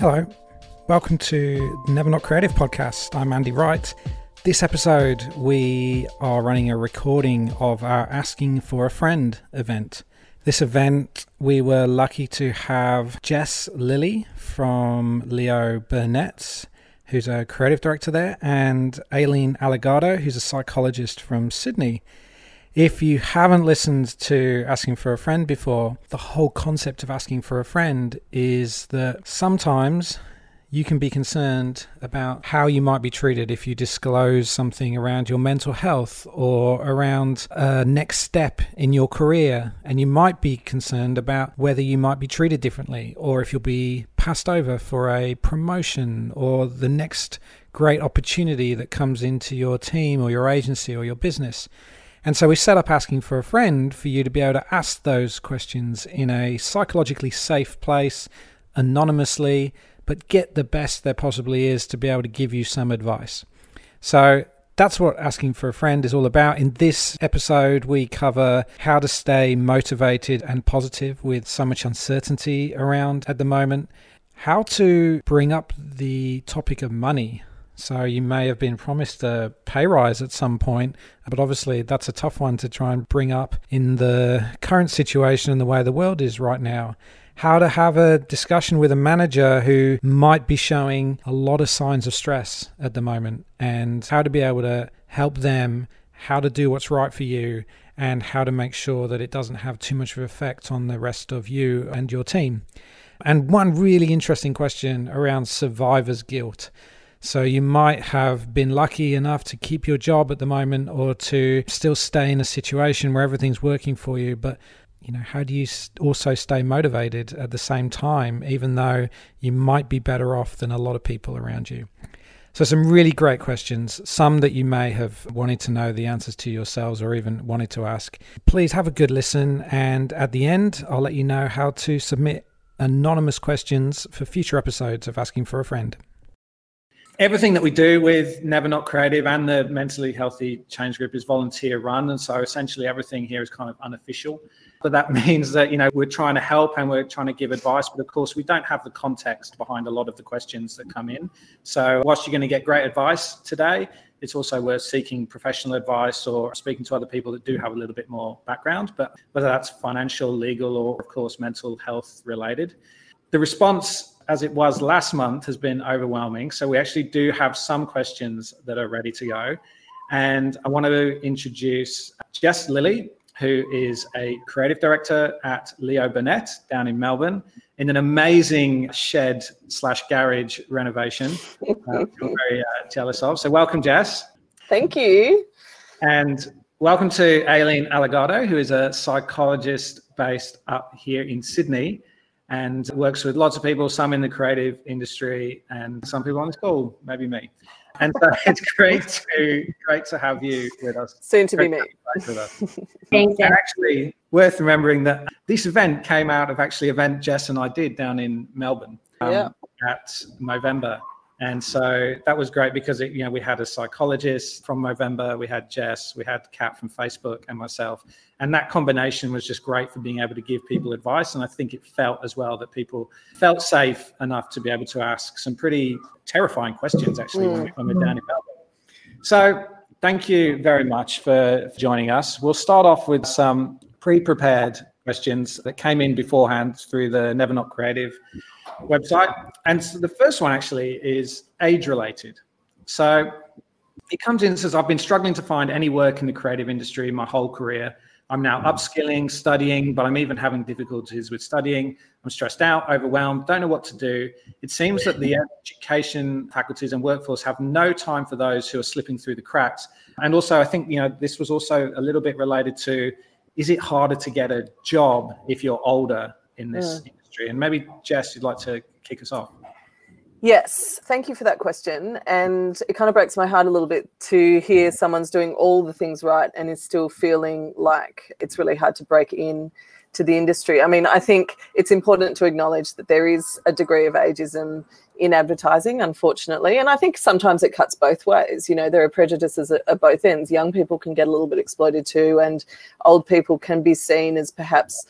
Hello, welcome to the Never Not Creative podcast. I'm Andy Wright. This episode, we are running a recording of our Asking for a Friend event. This event, we were lucky to have Jess Lilly from Leo Burnett, who's a creative director there, and Aileen Allegado, who's a psychologist from Sydney. If you haven't listened to Asking for a Friend before, the whole concept of asking for a friend is that sometimes you can be concerned about how you might be treated if you disclose something around your mental health or around a next step in your career. And you might be concerned about whether you might be treated differently or if you'll be passed over for a promotion or the next great opportunity that comes into your team or your agency or your business. And so we set up asking for a friend for you to be able to ask those questions in a psychologically safe place, anonymously, but get the best there possibly is to be able to give you some advice. So that's what asking for a friend is all about. In this episode, we cover how to stay motivated and positive with so much uncertainty around at the moment, how to bring up the topic of money so you may have been promised a pay rise at some point, but obviously that's a tough one to try and bring up in the current situation and the way the world is right now. How to have a discussion with a manager who might be showing a lot of signs of stress at the moment, and how to be able to help them, how to do what's right for you, and how to make sure that it doesn't have too much of an effect on the rest of you and your team. And one really interesting question around survivor's guilt. So you might have been lucky enough to keep your job at the moment or to still stay in a situation where everything's working for you, but you know, how do you also stay motivated at the same time even though you might be better off than a lot of people around you? So, some really great questions, some that you may have wanted to know the answers to yourselves or even wanted to ask. Please have a good listen. And at the end, I'll let you know how to submit anonymous questions for future episodes of Asking for a Friend everything that we do with Never Not Creative and the Mentally Healthy Change Group is volunteer run. And so essentially everything here is kind of unofficial. But that means that, you know, we're trying to help and we're trying to give advice. But of course, we don't have the context behind a lot of the questions that come in. So whilst you're going to get great advice today, it's also worth seeking professional advice or speaking to other people that do have a little bit more background, but whether that's financial, legal, or of course, mental health related. The response as it was last month, has been overwhelming. So we actually do have some questions that are ready to go. And I want to introduce Jess Lilly, who is a creative director at Leo Burnett down in Melbourne in an amazing shed slash garage renovation. Uh, I'm very uh, jealous of. So welcome, Jess. Thank you. And welcome to Aileen Allegado, who is a psychologist based up here in Sydney and works with lots of people, some in the creative industry and some people on this call, maybe me. And so it's great to great to have you with us. Soon to great be me. Thanks. And actually, worth remembering that this event came out of actually event Jess and I did down in Melbourne um, yeah. at Movember and so that was great because it, you know we had a psychologist from Movember, we had Jess, we had Kat from Facebook, and myself, and that combination was just great for being able to give people advice. And I think it felt as well that people felt safe enough to be able to ask some pretty terrifying questions actually when, we, when we're down in Melbourne. So thank you very much for joining us. We'll start off with some pre-prepared questions that came in beforehand through the Never Not Creative website. And so the first one actually is age related. So it comes in and says, I've been struggling to find any work in the creative industry my whole career. I'm now upskilling, studying, but I'm even having difficulties with studying. I'm stressed out, overwhelmed, don't know what to do. It seems that the education faculties and workforce have no time for those who are slipping through the cracks. And also, I think, you know, this was also a little bit related to is it harder to get a job if you're older in this mm industry? And maybe Jess, you'd like to kick us off. Yes, thank you for that question. And it kind of breaks my heart a little bit to hear someone's doing all the things right and is still feeling like it's really hard to break in to the industry. I mean, I think it's important to acknowledge that there is a degree of ageism in advertising, unfortunately. And I think sometimes it cuts both ways. You know, there are prejudices at, at both ends. Young people can get a little bit exploited too, and old people can be seen as perhaps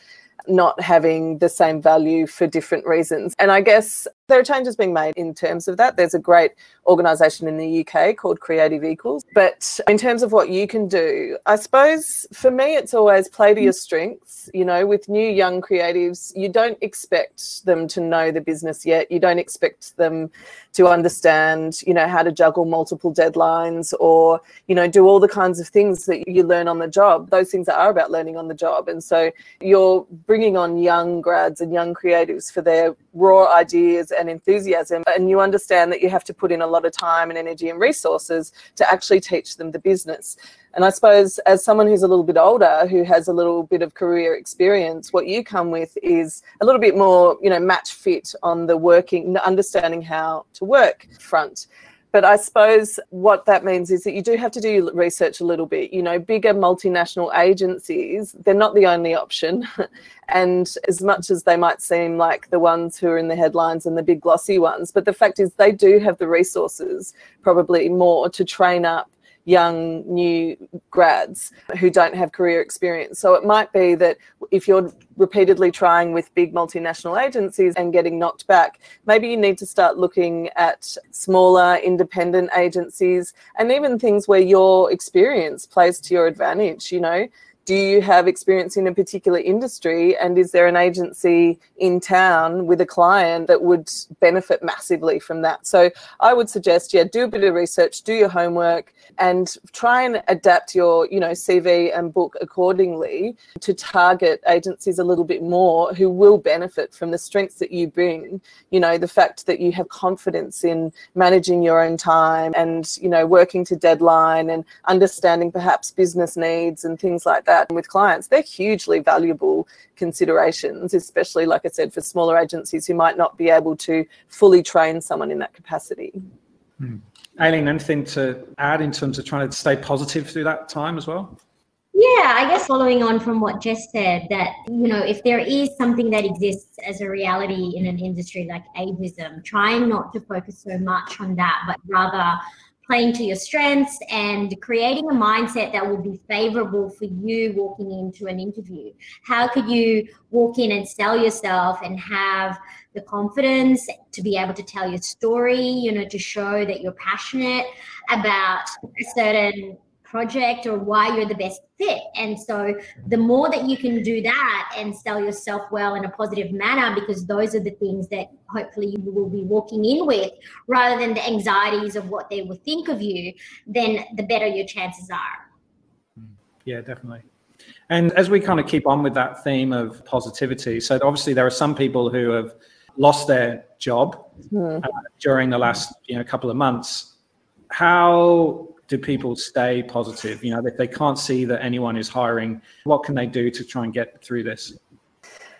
not having the same value for different reasons. And I guess there are changes being made in terms of that. There's a great organisation in the UK called Creative Equals. But in terms of what you can do, I suppose for me, it's always play to your strengths. You know, with new young creatives, you don't expect them to know the business yet. You don't expect them to understand, you know, how to juggle multiple deadlines or, you know, do all the kinds of things that you learn on the job. Those things are about learning on the job. And so you're bringing on young grads and young creatives for their raw ideas and enthusiasm. And you understand that you have to put in a lot of time and energy and resources to actually teach them the business. And I suppose as someone who's a little bit older, who has a little bit of career experience, what you come with is a little bit more, you know, match fit on the working, understanding how to work front. But I suppose what that means is that you do have to do your research a little bit. You know, bigger multinational agencies, they're not the only option. and as much as they might seem like the ones who are in the headlines and the big glossy ones, but the fact is they do have the resources, probably more, to train up young new grads who don't have career experience. So it might be that if you're repeatedly trying with big multinational agencies and getting knocked back, maybe you need to start looking at smaller independent agencies and even things where your experience plays to your advantage, you know do you have experience in a particular industry? And is there an agency in town with a client that would benefit massively from that? So i would suggest yeah do a bit of research do your homework and try and adapt your you know cv and book accordingly to target agencies a little bit more who will benefit from the strengths that you bring. You know the fact that you have confidence in managing your own time and you know working to deadline and understanding perhaps business needs and things like that that with clients, they're hugely valuable considerations, especially, like I said, for smaller agencies who might not be able to fully train someone in that capacity. Hmm. Aileen, anything to add in terms of trying to stay positive through that time as well? Yeah, I guess following on from what Jess said, that, you know, if there is something that exists as a reality in an industry like ageism, trying not to focus so much on that, but rather playing to your strengths and creating a mindset that will be favorable for you walking into an interview. How could you walk in and sell yourself and have the confidence to be able to tell your story, you know, to show that you're passionate about a certain project or why you're the best fit. And so the more that you can do that and sell yourself well in a positive manner, because those are the things that hopefully you will be walking in with rather than the anxieties of what they will think of you, then the better your chances are. Yeah, definitely. And as we kind of keep on with that theme of positivity, so obviously there are some people who have lost their job mm. uh, during the last you know couple of months. How do people stay positive? You know, if they can't see that anyone is hiring, what can they do to try and get through this?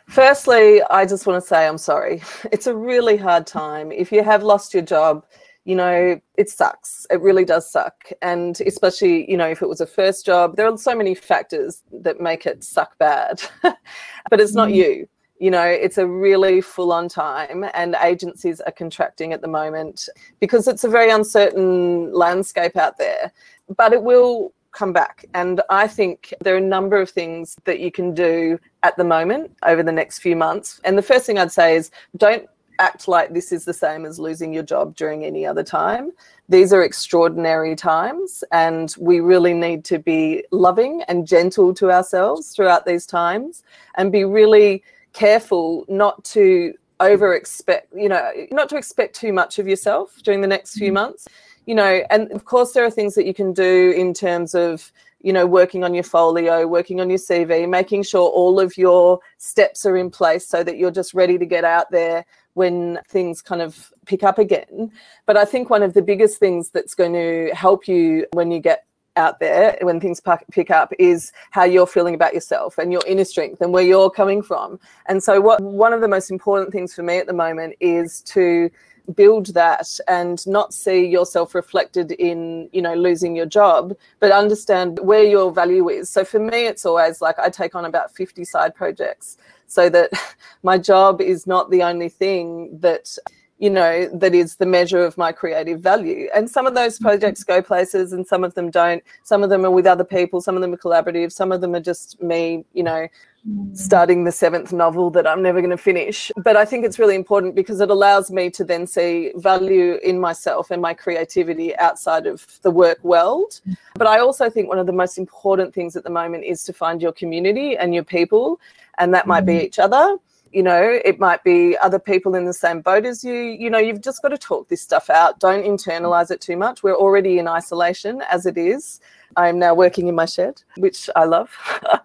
Firstly, I just want to say I'm sorry. It's a really hard time. If you have lost your job, you know, it sucks. It really does suck. And especially, you know, if it was a first job, there are so many factors that make it suck bad. but it's not mm. you you know it's a really full on time and agencies are contracting at the moment because it's a very uncertain landscape out there but it will come back and i think there are a number of things that you can do at the moment over the next few months and the first thing i'd say is don't act like this is the same as losing your job during any other time. These are extraordinary times, and we really need to be loving and gentle to ourselves throughout these times and be really careful not to over expect, you know, not to expect too much of yourself during the next few mm-hmm. months. You know, and of course, there are things that you can do in terms of, you know, working on your folio, working on your CV, making sure all of your steps are in place so that you're just ready to get out there when things kind of pick up again. But I think one of the biggest things that's going to help you when you get out there when things pick up is how you're feeling about yourself and your inner strength and where you're coming from. And so, what one of the most important things for me at the moment is to build that and not see yourself reflected in you know losing your job but understand where your value is so for me it's always like i take on about 50 side projects so that my job is not the only thing that you know, that is the measure of my creative value. And some of those projects go places and some of them don't. Some of them are with other people, some of them are collaborative, some of them are just me, you know, mm. starting the seventh novel that I'm never going to finish. But I think it's really important because it allows me to then see value in myself and my creativity outside of the work world. But I also think one of the most important things at the moment is to find your community and your people, and that might be mm. each other you know it might be other people in the same boat as you. You know you've just got to talk this stuff out. Don't internalize it too much. We're already in isolation as it is i'm now working in my shed which i love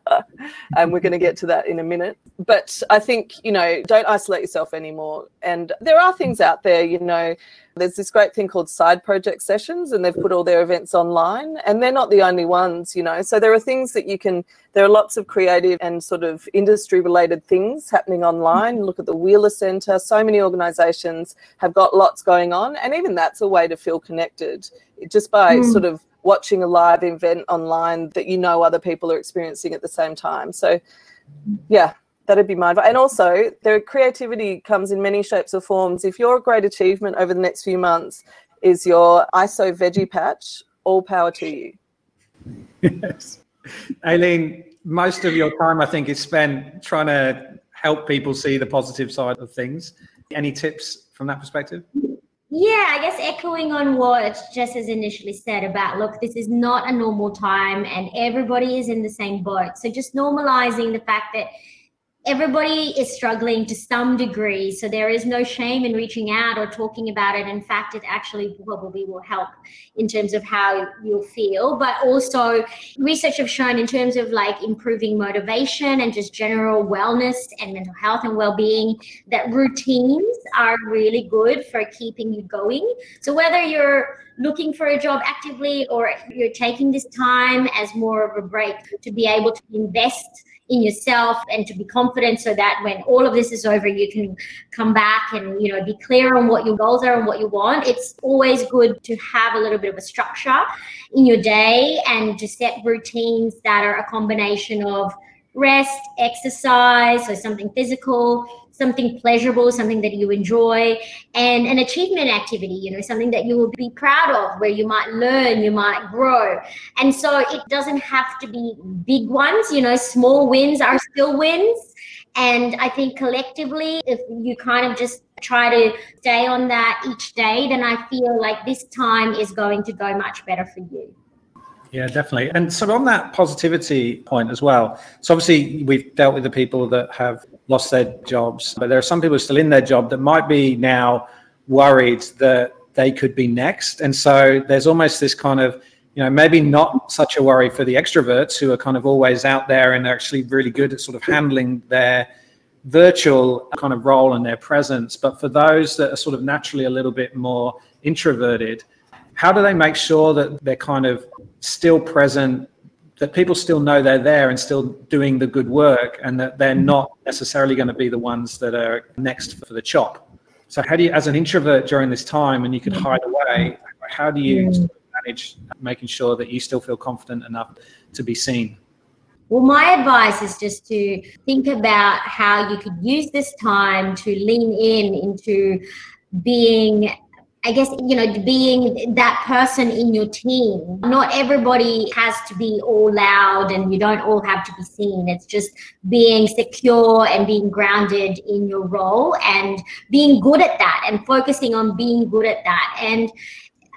and we're going to get to that in a minute but i think you know don't isolate yourself anymore and there are things out there you know there's this great thing called side project sessions, and they've put all their events online, and they're not the only ones, you know. So there are things that you can, there are lots of creative and sort of industry related things happening online. Look at the Wheeler Centre, so many organizations have got lots going on, and even that's a way to feel connected just by mm. sort of watching a live event online that you know other people are experiencing at the same time. So, yeah, that'd be my advice. And also, their creativity comes in many shapes or forms. If your great achievement over the next few months is your ISO veggie patch, all power to you. Yes. Aileen, most of your time, I think, is spent trying to help people see the positive side of things. Any tips from that perspective? Yeah, I guess echoing on what Jess has initially said about look, this is not a normal time and everybody is in the same boat. So just normalizing the fact that everybody is struggling to some degree. So there is no shame in reaching out or talking about it. In fact, it actually probably will help in terms of how you'll feel. But also, research have shown in terms of like improving motivation and just general wellness and mental health and well being, that routines are really good for keeping you going. So whether you're looking for a job actively or you're taking this time as more of a break to be able to invest in yourself and to be confident so that when all of this is over you can come back and you know be clear on what your goals are and what you want. It's always good to have a little bit of a structure in your day and to set routines that are a combination of rest exercise so something physical something pleasurable, something that you enjoy, and an achievement activity, you know, something that you will be proud of, where you might learn, you might grow. And so it doesn't have to be big ones, you know, small wins are still wins. And I think collectively, if you kind of just try to stay on that each day, then I feel like this time is going to go much better for you. Yeah, definitely. And so on that positivity point as well. So obviously we've dealt with the people that have lost their jobs, but there are some people still in their job that might be now worried that they could be next. And so there's almost this kind of, you know, maybe not such a worry for the extroverts who are kind of always out there and they're actually really good at sort of handling their virtual kind of role and their presence. But for those that are sort of naturally a little bit more introverted, how do they make sure that they're kind of still present that people still know they're there and still doing the good work and that they're mm-hmm. not necessarily going to be the ones that are next for the chop. So how do you as an introvert during this time and you could mm-hmm. hide away how do you mm. manage making sure that you still feel confident enough to be seen? Well, my advice is just to think about how you could use this time to lean in into being I guess, you know, being that person in your team. Not everybody has to be all loud and you don't all have to be seen. It's just being secure and being grounded in your role and being good at that and focusing on being good at that. And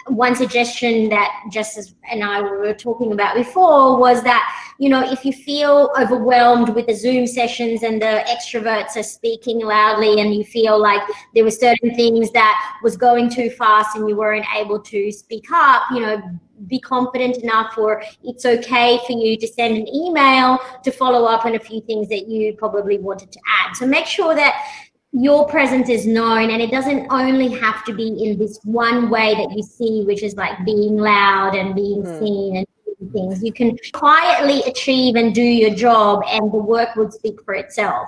one suggestion that Justice and I were talking about before was that, you know, if you feel overwhelmed with the Zoom sessions and the extroverts are speaking loudly and you feel like there were certain things that was going too fast and you weren't able to speak up, you know, be confident enough or it's okay for you to send an email to follow up on a few things that you probably wanted to add. So make sure that your presence is known and it doesn't only have to be in this one way that you see which is like being loud and being mm. seen and things you can quietly achieve and do your job and the work would speak for itself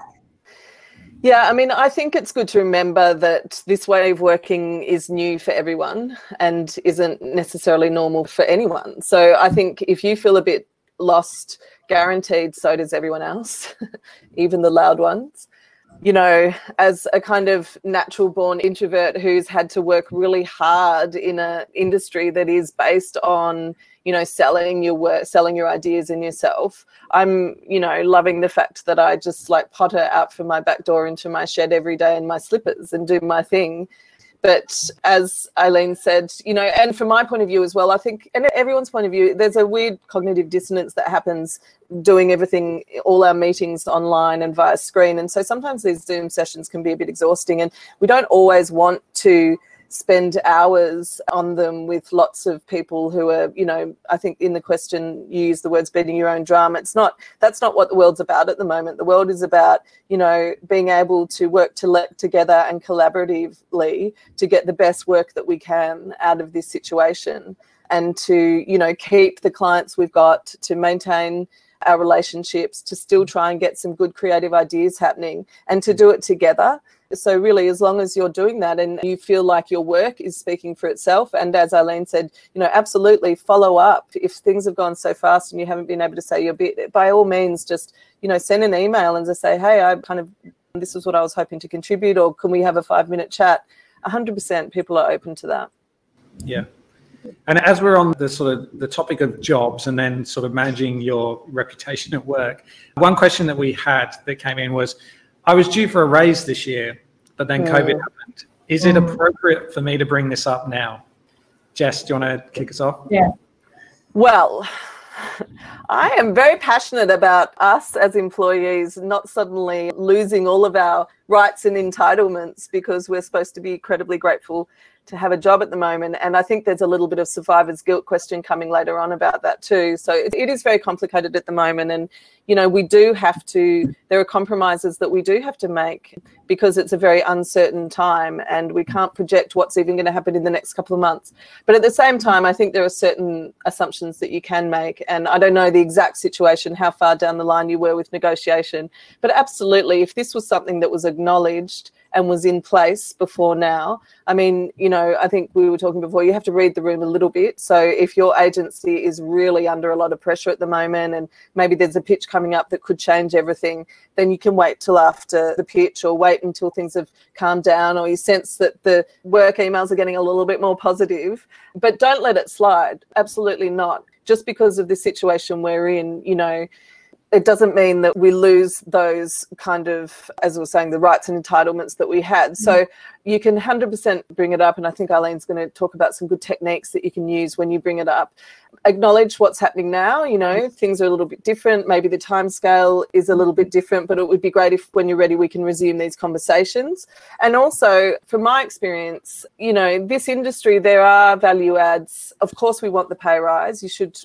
yeah, I mean, I think it's good to remember that this way of working is new for everyone and isn't necessarily normal for anyone. So I think if you feel a bit lost, guaranteed so does everyone else, even the loud ones you know, as a kind of natural born introvert who's had to work really hard in an industry that is based on, you know, selling your work, selling your ideas and yourself, I'm, you know, loving the fact that I just like potter out from my back door into my shed every day in my slippers and do my thing but as Aileen said, you know, and from my point of view as well, I think, and everyone's point of view, there's a weird cognitive dissonance that happens doing everything, all our meetings online and via screen. And so sometimes these Zoom sessions can be a bit exhausting, and we don't always want to spend hours on them with lots of people who are, you know, I think in the question you use the words beating your own drum. It's not, that's not what the world's about at the moment. The world is about, you know, being able to work to let together and collaboratively to get the best work that we can out of this situation and to, you know, keep the clients we've got, to maintain our relationships, to still try and get some good creative ideas happening and to do it together so, really, as long as you're doing that and you feel like your work is speaking for itself, and as Aileen said, you know, absolutely follow up. If things have gone so fast and you haven't been able to say your bit, by all means, just, you know, send an email and just say, hey, I kind of, this is what I was hoping to contribute, or can we have a five minute chat? 100% people are open to that. Yeah. And as we're on the sort of the topic of jobs and then sort of managing your reputation at work, one question that we had that came in was I was due for a raise this year, but then mm. COVID happened. Is it mm. appropriate for me to bring this up now? Jess, do you want to kick us off? Yeah. Well, I am very passionate about us as employees not suddenly losing all of our rights and entitlements because we're supposed to be incredibly grateful to have a job at the moment. And I think there's a little bit of survivor's guilt question coming later on about that too. So it, it is very complicated at the moment. And, you know, we do have to, there are compromises that we do have to make because it's a very uncertain time and we can't project what's even going to happen in the next couple of months. But at the same time, I think there are certain assumptions that you can make. And I don't know the exact situation, how far down the line you were with negotiation. But absolutely, if this was something that was acknowledged, and was in place before now. I mean, you know, I think we were talking before, you have to read the room a little bit. So if your agency is really under a lot of pressure at the moment and maybe there's a pitch coming up that could change everything, then you can wait till after the pitch or wait until things have calmed down or you sense that the work emails are getting a little bit more positive. But don't let it slide. Absolutely not. Just because of the situation we're in, you know, it doesn't mean that we lose those kind of, as we were saying, the rights and entitlements that we had. So mm-hmm. you can 100% bring it up. And I think Aileen's going to talk about some good techniques that you can use when you bring it up. Acknowledge what's happening now. You know, things are a little bit different. Maybe the time scale is a little bit different, but it would be great if when you're ready, we can resume these conversations. And also, from my experience, you know, this industry, there are value adds. Of course, we want the pay rise. You should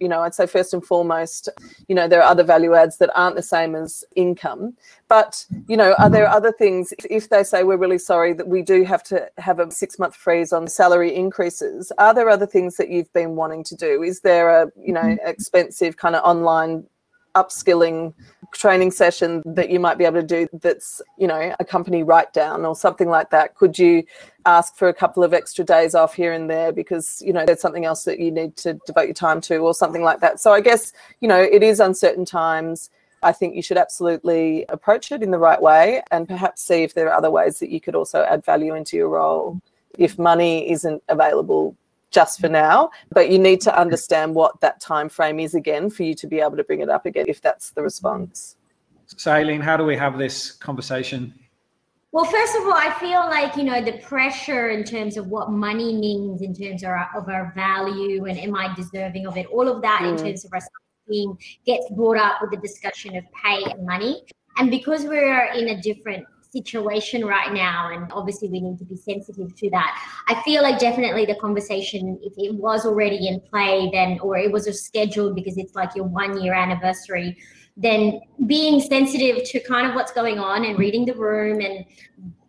you know, I'd say first and foremost, you know, there are other value adds that aren't the same as income. But, you know, are there other things, if they say we're really sorry that we do have to have a six month freeze on salary increases, are there other things that you've been wanting to do? Is there a, you know, mm. expensive kind of online upskilling training session that you might be able to do that's you know a company write down or something like that could you ask for a couple of extra days off here and there because you know there's something else that you need to devote your time to or something like that so i guess you know it is uncertain times I think you should absolutely approach it in the right way and perhaps see if there are other ways that you could also add value into your role. If money isn't available just for now but you need to understand what that time frame is again for you to be able to bring it up again if that's the response. So Aileen, how do we have this conversation? Well first of all i feel like you know the pressure in terms of what money means in terms of our, of our value and am i deserving of it? All of that mm. in terms of us being gets brought up with the discussion of pay and money. And because we're in a different situation right now and obviously we need to be sensitive to that i feel like definitely the conversation if it was already in play then or it was a scheduled because it's like your one year anniversary then being sensitive to kind of what's going on and reading the room and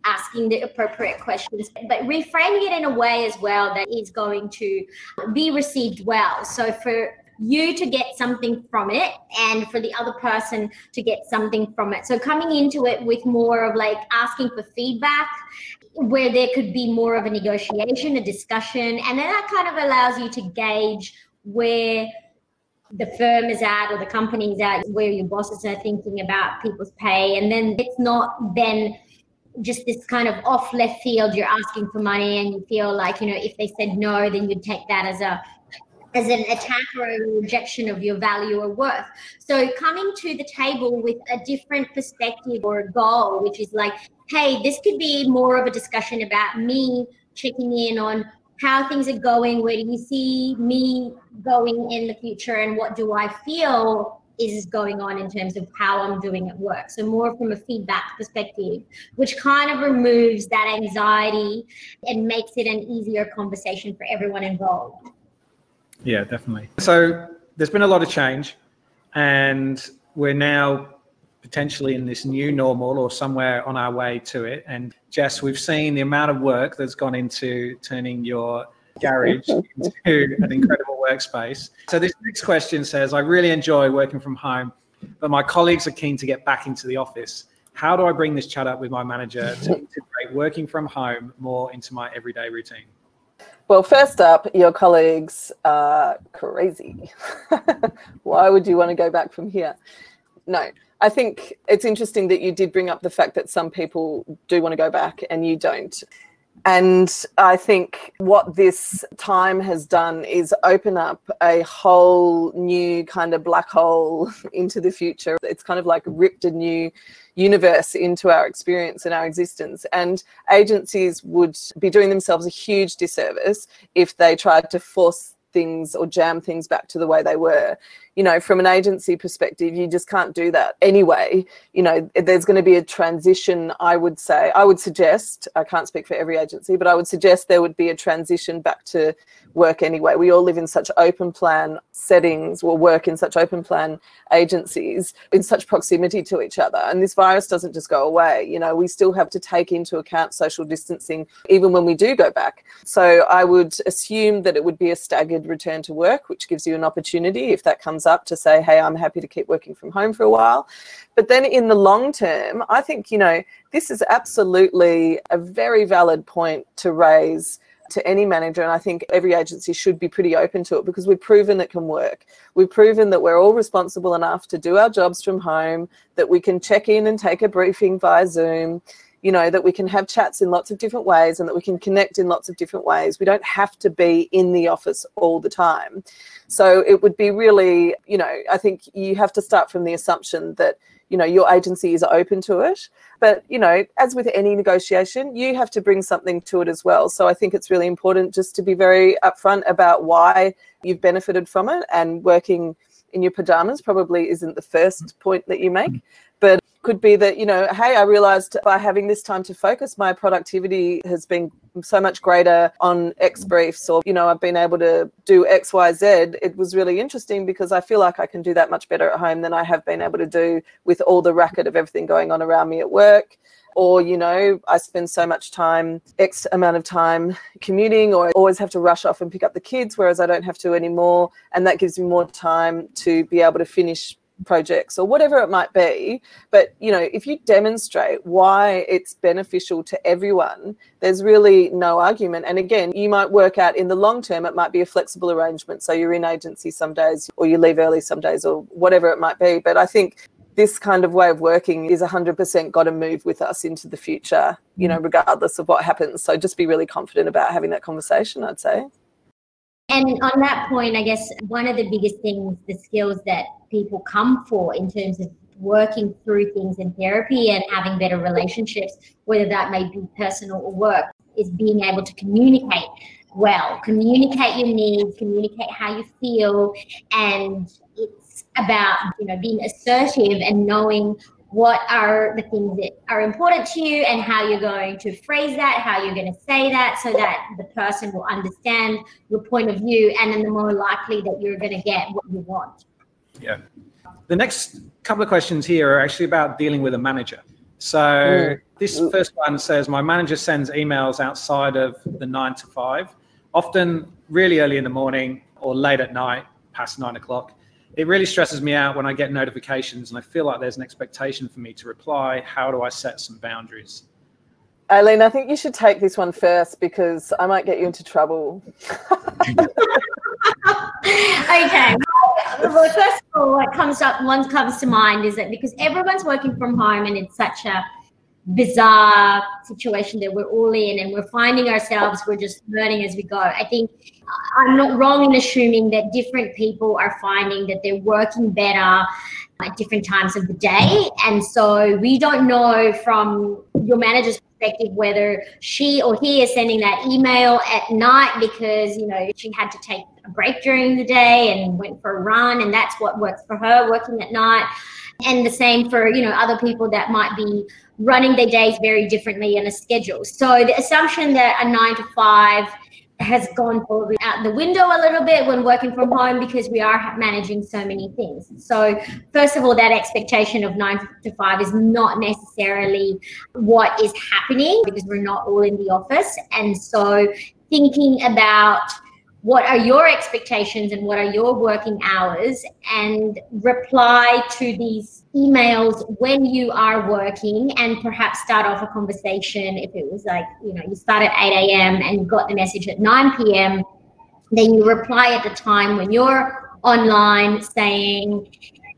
asking the appropriate questions, but reframing it in a way as well that is going to be received well. So for you to get something from it and for the other person to get something from it. So coming into it with more of like asking for feedback where there could be more of a negotiation, a discussion, and then that kind of allows you to gauge where the firm is at or the company is at, where your bosses are thinking about people's pay. And then it's not then just this kind of off left field you're asking for money and you feel like you know if they said no then you'd take that as a as an attack or a rejection of your value or worth. So coming to the table with a different perspective or a goal, which is like, hey, this could be more of a discussion about me checking in on how things are going, where do you see me going in the future, and what do I feel is going on in terms of how I'm doing at work. So more from a feedback perspective, which kind of removes that anxiety and makes it an easier conversation for everyone involved. Yeah, definitely. So there's been a lot of change, and we're now potentially in this new normal or somewhere on our way to it. And Jess, we've seen the amount of work that's gone into turning your garage into an incredible workspace. So this next question says, I really enjoy working from home, but my colleagues are keen to get back into the office. How do I bring this chat up with my manager to integrate working from home more into my everyday routine? Well, first up, your colleagues are crazy. Why would you want to go back from here? No, I think it's interesting that you did bring up the fact that some people do want to go back and you don't. And I think what this time has done is open up a whole new kind of black hole into the future. It's kind of like ripped a new universe into our experience and our existence. And agencies would be doing themselves a huge disservice if they tried to force things or jam things back to the way they were you know, from an agency perspective, you just can't do that anyway. You know, there's going to be a transition, I would say. I would suggest, I can't speak for every agency, but I would suggest there would be a transition back to work anyway. We all live in such open plan settings, or work in such open plan agencies, in such proximity to each other. And this virus doesn't just go away. You know, we still have to take into account social distancing even when we do go back. So I would assume that it would be a staggered return to work, which gives you an opportunity if that comes up to say, hey, I'm happy to keep working from home for a while. But then in the long term, I think, you know, this is absolutely a very valid point to raise to any manager. And I think every agency should be pretty open to it because we've proven it can work. We've proven that we're all responsible enough to do our jobs from home, that we can check in and take a briefing via Zoom, you know, that we can have chats in lots of different ways and that we can connect in lots of different ways. We don't have to be in the office all the time. So it would be really, you know, I think you have to start from the assumption that you know your agency is open to it but you know as with any negotiation you have to bring something to it as well so i think it's really important just to be very upfront about why you've benefited from it and working in your pajamas probably isn't the first point that you make but could be that you know hey i realized by having this time to focus my productivity has been so much greater on x briefs or you know i've been able to do x y z. It was really interesting because i feel like i can do that much better at home than i have been able to do with all the racket of everything going on around me at work. Or you know i spend so much time x amount of time commuting or I always have to rush off and pick up the kids whereas i don't have to anymore. And that gives me more time to be able to finish projects or whatever it might be but you know if you demonstrate why it's beneficial to everyone there's really no argument. And again you might work out in the long term it might be a flexible arrangement. So you're in agency some days or you leave early some days or whatever it might be. But i think this kind of way of working is 100% got to move with us into the future you know mm. regardless of what happens. So just be really confident about having that conversation i'd say and on that point, I guess one of the biggest things, the skills that people come for in terms of working through things in therapy and having better relationships, whether that may be personal or work, is being able to communicate well, communicate your needs, communicate how you feel, and it's about you know being assertive and knowing what are the things that are important to you and how you're going to phrase that, how you're going to say that so that the person will understand your point of view and then the more likely that you're going to get what you want. Yeah. The next couple of questions here are actually about dealing with a manager. So mm. this first one says my manager sends emails outside of the nine to five, often really early in the morning or late at night, past nine o'clock it really stresses me out when I get notifications and I feel like there's an expectation for me to reply. How do I set some boundaries? Aileen, I think you should take this one first because I might get you into trouble. okay. well, first of all, what comes up, one comes to mind is that because everyone's working from home and it's such a bizarre situation that we're all in and we're finding ourselves, we're just learning as we go. I think I'm not wrong in assuming that different people are finding that they're working better at different times of the day. And so we don't know from your manager's perspective whether she or he is sending that email at night because, you know, she had to take a break during the day and went for a run and that's what works for her working at night. And the same for, you know, other people that might be running their days very differently in a schedule. So the assumption that a nine to five has gone probably out the window a little bit when working from home because we are managing so many things. So, first of all, that expectation of nine to five is not necessarily what is happening because we're not all in the office. And so, thinking about what are your expectations and what are your working hours? And reply to these emails when you are working and perhaps start off a conversation. If it was like you know you start at 8 a.m and you got the message at 9 p.m then you reply at the time when you're online saying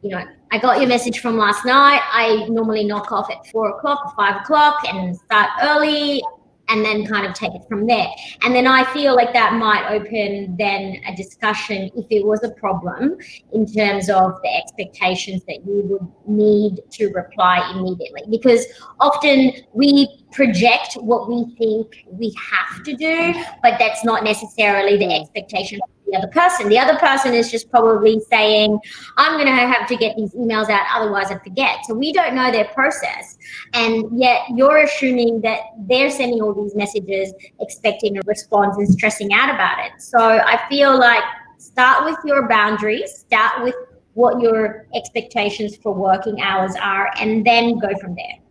you know i got your message from last night. I normally knock off at 4 o'clock 5 o'clock and start early and then kind of take it from there. And then I feel like that might open then a discussion if it was a problem in terms of the expectations that you would need to reply immediately. Because often we project what we think we have to do, but that's not necessarily the expectation the other person. The other person is just probably saying, I'm going to have to get these emails out, otherwise I forget. So we don't know their process. And yet you're assuming that they're sending all these messages, expecting a response and stressing out about it. So I feel like start with your boundaries, start with what your expectations for working hours are, and then go from there.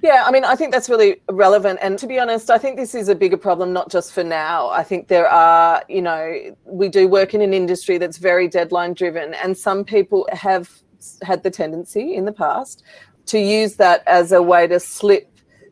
Yeah, I mean, I think that's really relevant. And to be honest, I think this is a bigger problem, not just for now. I think there are, you know, we do work in an industry that's very deadline driven, and some people have had the tendency in the past to use that as a way to slip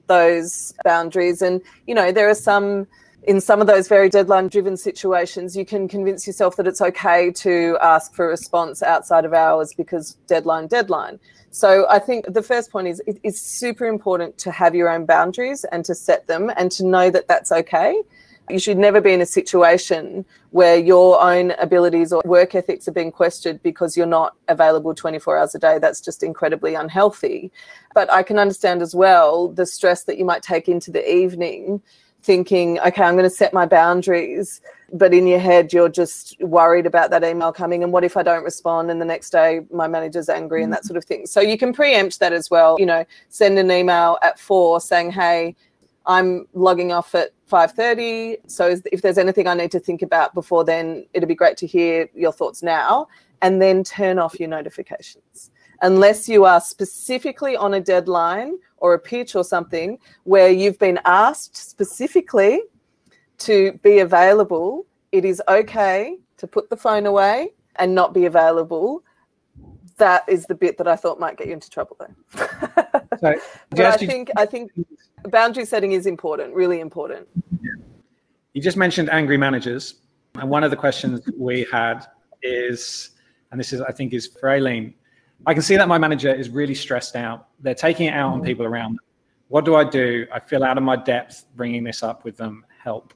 those boundaries. And, you know, there are some in some of those very deadline driven situations, you can convince yourself that it's okay to ask for a response outside of hours because deadline, deadline. So I think the first point is it is super important to have your own boundaries and to set them and to know that that's okay. You should never be in a situation where your own abilities or work ethics are being questioned because you're not available 24 hours a day. That's just incredibly unhealthy. But I can understand as well the stress that you might take into the evening thinking, okay, I'm going to set my boundaries. But in your head, you're just worried about that email coming. And what if I don't respond? And the next day, my manager's angry and that mm. sort of thing. So you can preempt that as well. You know, send an email at four saying, hey, I'm logging off at 5:30. So if there's anything I need to think about before then, it'd be great to hear your thoughts now. And then turn off your notifications unless you are specifically on a deadline or a pitch or something where you've been asked specifically to be available, it is okay to put the phone away and not be available. That is the bit that I thought might get you into trouble, though. so, but I think I think boundary setting is important, really important. You just mentioned angry managers, and one of the questions we had is, and this is I think is for Aileen I can see that my manager is really stressed out. They're taking it out on mm. people around them. What do I do? I feel out of my depth bringing this up with them. Help.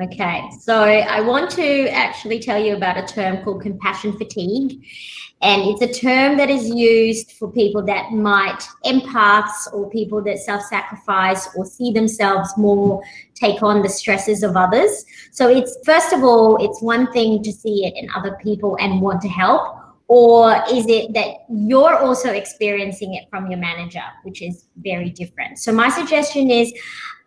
Okay, so I want to actually tell you about a term called compassion fatigue. And it's a term that is used for people that might empaths or people that self sacrifice or see themselves more take on the stresses of others. So it's first of all, it's one thing to see it in other people and want to help or is it that you're also experiencing it from your manager which is very different? So my suggestion is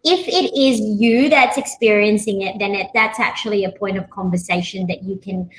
if it is you that's experiencing it then it, that's actually a point of conversation that you can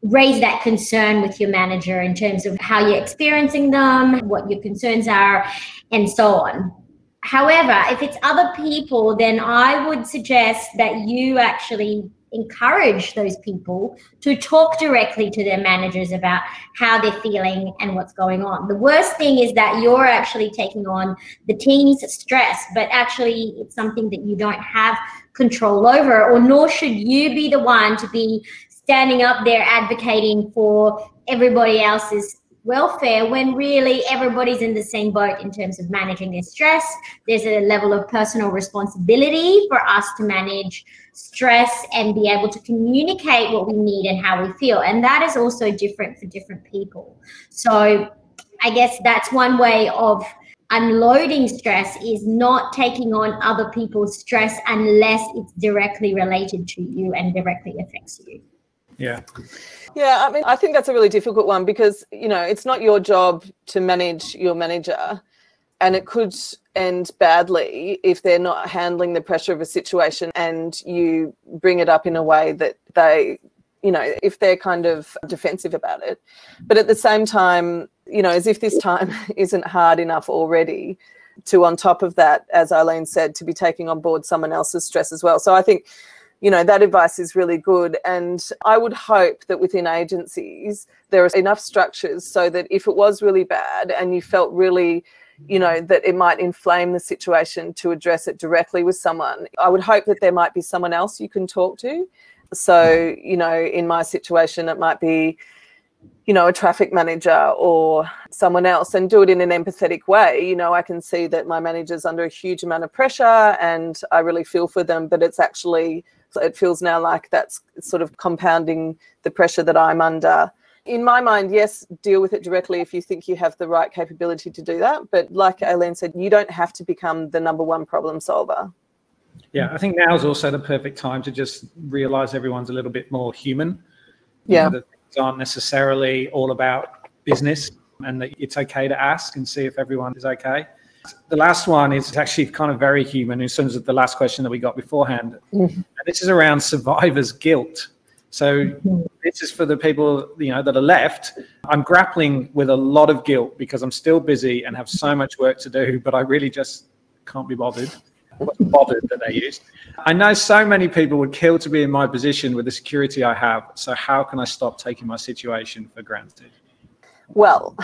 raise that concern with your manager in terms of how you're experiencing them what your concerns are and so on. However if it's other people then i would suggest that you actually encourage those people to talk directly to their managers about how they're feeling and what's going on. The worst thing is that you're actually taking on the team's stress, but actually it's something that you don't have control over, or nor should you be the one to be standing up there advocating for everybody else's welfare when really everybody's in the same boat in terms of managing their stress. There's a level of personal responsibility for us to manage stress and be able to communicate what we need and how we feel. And that is also different for different people. So I guess that's one way of unloading stress is not taking on other people's stress unless it's directly related to you and directly affects you. Yeah. Yeah, I mean, I think that's a really difficult one because, you know, it's not your job to manage your manager. And it could end badly if they're not handling the pressure of a situation and you bring it up in a way that they, you know, if they're kind of defensive about it. But at the same time, you know, as if this time isn't hard enough already to, on top of that, as Aileen said, to be taking on board someone else's stress as well. So I think you know that advice is really good. And i would hope that within agencies there are enough structures so that if it was really bad and you felt really you know that it might inflame the situation to address it directly with someone i would hope that there might be someone else you can talk to. So you know in my situation it might be you know a traffic manager or someone else and do it in an empathetic way. You know i can see that my manager's under a huge amount of pressure and i really feel for them but it's actually it feels now like that's sort of compounding the pressure that I'm under. In my mind, yes, deal with it directly if you think you have the right capability to do that. But like Aileen said, you don't have to become the number one problem solver. Yeah, I think now is also the perfect time to just realize everyone's a little bit more human. Yeah. You know, things aren't necessarily all about business and that it's okay to ask and see if everyone is okay. The last one is actually kind of very human in terms of the last question that we got beforehand. Mm-hmm. And this is around survivor's guilt. So mm-hmm. this is for the people you know that are left. I'm grappling with a lot of guilt because I'm still busy and have so much work to do, but I really just can't be bothered. bothered that they used. I know so many people would kill to be in my position with the security I have. So how can I stop taking my situation for granted? Well,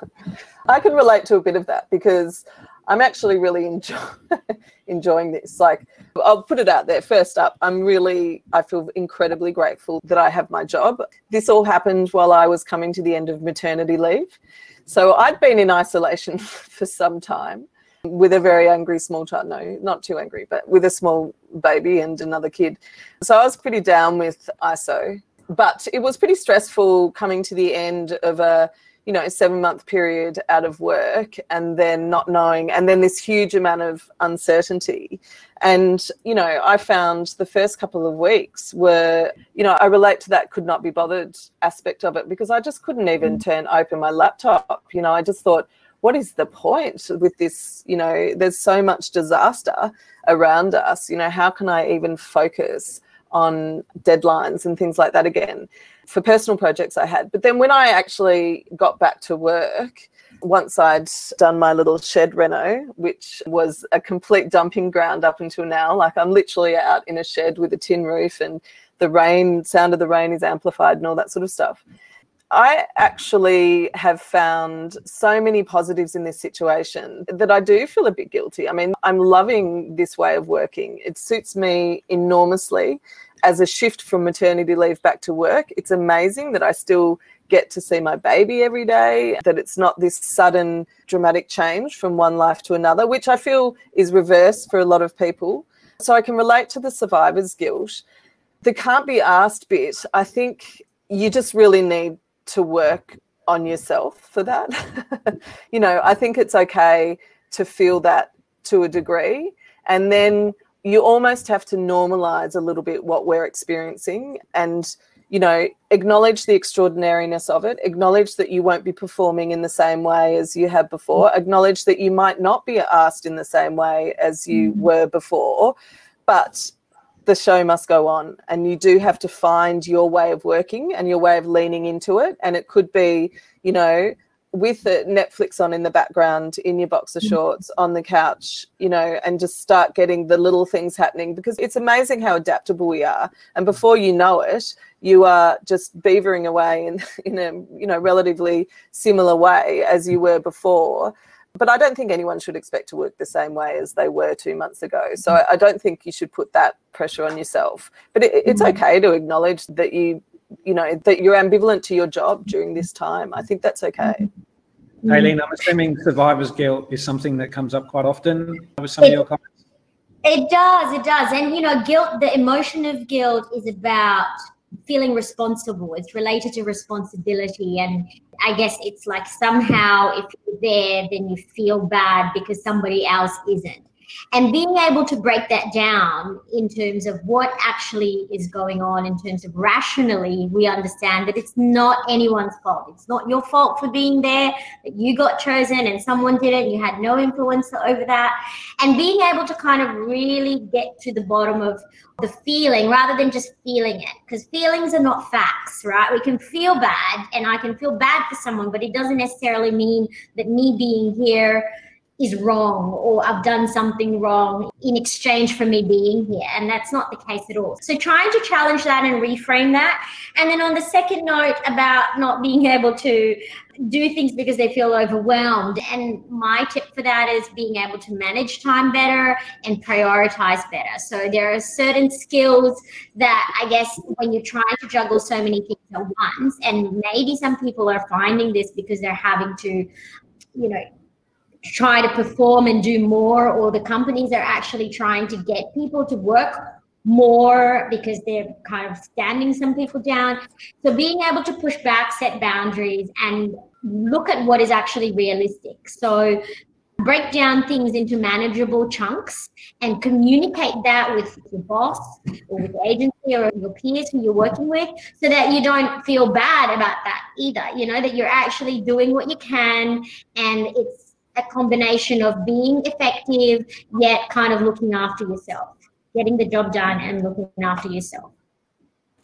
I can relate to a bit of that because I'm actually really enjoy, enjoying this. Like, I'll put it out there. First up, I'm really, I feel incredibly grateful that I have my job. This all happened while I was coming to the end of maternity leave. So I'd been in isolation for some time with a very angry small child. No, not too angry, but with a small baby and another kid. So I was pretty down with ISO. But it was pretty stressful coming to the end of a you know, seven month period out of work and then not knowing, and then this huge amount of uncertainty. And, you know, I found the first couple of weeks were, you know, I relate to that could not be bothered aspect of it because I just couldn't even mm. turn open my laptop. You know, I just thought, what is the point with this? You know, there's so much disaster around us. You know, how can I even focus on deadlines and things like that again? for personal projects I had. But then when I actually got back to work, once I'd done my little shed reno, which was a complete dumping ground up until now, like I'm literally out in a shed with a tin roof and the rain, sound of the rain is amplified and all that sort of stuff. I actually have found so many positives in this situation that I do feel a bit guilty. I mean, I'm loving this way of working. It suits me enormously as a shift from maternity leave back to work, it's amazing that I still get to see my baby every day, that it's not this sudden dramatic change from one life to another, which I feel is reverse for a lot of people. So I can relate to the survivor's guilt. The can't be asked bit, I think you just really need to work on yourself for that. you know, I think it's okay to feel that to a degree. And then you almost have to normalize a little bit what we're experiencing and you know acknowledge the extraordinariness of it acknowledge that you won't be performing in the same way as you have before acknowledge that you might not be asked in the same way as you mm-hmm. were before but the show must go on and you do have to find your way of working and your way of leaning into it and it could be you know with the Netflix on in the background in your boxer mm. shorts on the couch, you know, and just start getting the little things happening because it's amazing how adaptable we are. And before you know it, you are just beavering away in, in a, you know, relatively similar way as you were before. But I don't think anyone should expect to work the same way as they were two months ago. So. I don't think you should put that pressure on yourself. But it, it's mm. okay to acknowledge that you you know that you're ambivalent to your job during this time i think that's okay mm-hmm. Aileen, I'm assuming survivor's guilt is something that comes up quite often with some it, of your comments. It does, it does. And, you know, guilt, the emotion of guilt is about feeling responsible. It's related to responsibility. And I guess it's like somehow if you're there, then you feel bad because somebody else isn't and being able to break that down in terms of what actually is going on in terms of rationally we understand that it's not anyone's fault. It's not your fault for being there that you got chosen and someone did it and you had no influence over that. And being able to kind of really get to the bottom of the feeling rather than just feeling it because feelings are not facts right? We can feel bad and i can feel bad for someone but it doesn't necessarily mean that me being here is wrong or I've done something wrong in exchange for me being here. And that's not the case at all. So trying to challenge that and reframe that. And then on the second note about not being able to do things because they feel overwhelmed. And my tip for that is being able to manage time better and prioritize better. So there are certain skills that I guess when you're trying to juggle so many things at once, and maybe some people are finding this because they're having to, you know, try to perform and do more, or the companies are actually trying to get people to work more because they're kind of standing some people down. So being able to push back, set boundaries, and look at what is actually realistic. So break down things into manageable chunks and communicate that with your boss or with the agency or your peers who you're working with so that you don't feel bad about that either you know that you're actually doing what you can and it's a combination of being effective yet kind of looking after yourself, getting the job done and looking after yourself.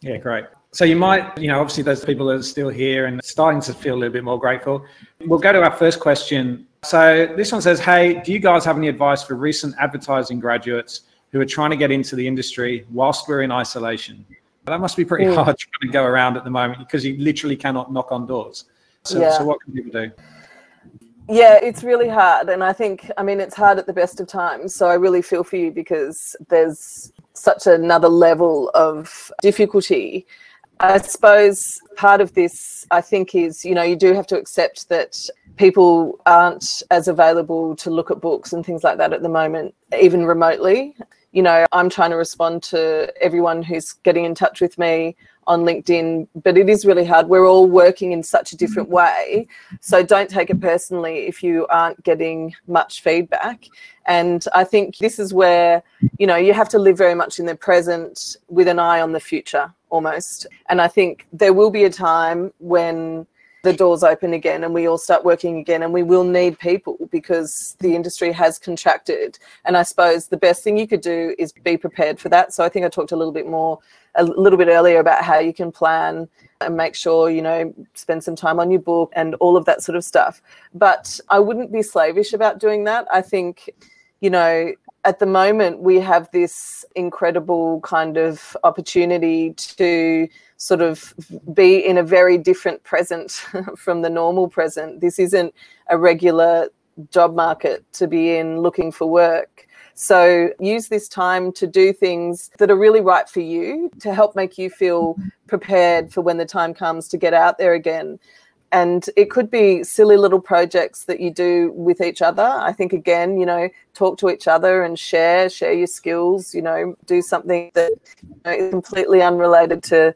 Yeah, great. So you might, you know, obviously those people are still here and starting to feel a little bit more grateful. We'll go to our first question. So this one says, Hey, do you guys have any advice for recent advertising graduates who are trying to get into the industry whilst we're in isolation? That must be pretty mm. hard trying to go around at the moment because you literally cannot knock on doors. So, yeah. so what can people do? Yeah, it's really hard. And I think, I mean, it's hard at the best of times. So I really feel for you because there's such another level of difficulty. I suppose part of this, I think, is, you know, you do have to accept that people aren't as available to look at books and things like that at the moment, even remotely. You know, I'm trying to respond to everyone who's getting in touch with me on LinkedIn, but it is really hard. We're all working in such a different mm-hmm. way. So don't take it personally if you aren't getting much feedback. And I think this is where, you know, you have to live very much in the present with an eye on the future almost. And I think there will be a time when the doors open again and we all start working again and we will need people because the industry has contracted and i suppose the best thing you could do is be prepared for that so i think i talked a little bit more a little bit earlier about how you can plan and make sure you know spend some time on your book and all of that sort of stuff but i wouldn't be slavish about doing that i think you know at the moment we have this incredible kind of opportunity to sort of be in a very different present from the normal present. This isn't a regular job market to be in looking for work. So use this time to do things that are really right for you to help make you feel prepared for when the time comes to get out there again. And it could be silly little projects that you do with each other. I think, again, you know, talk to each other and share, share your skills, you know, do something that you know, is completely unrelated to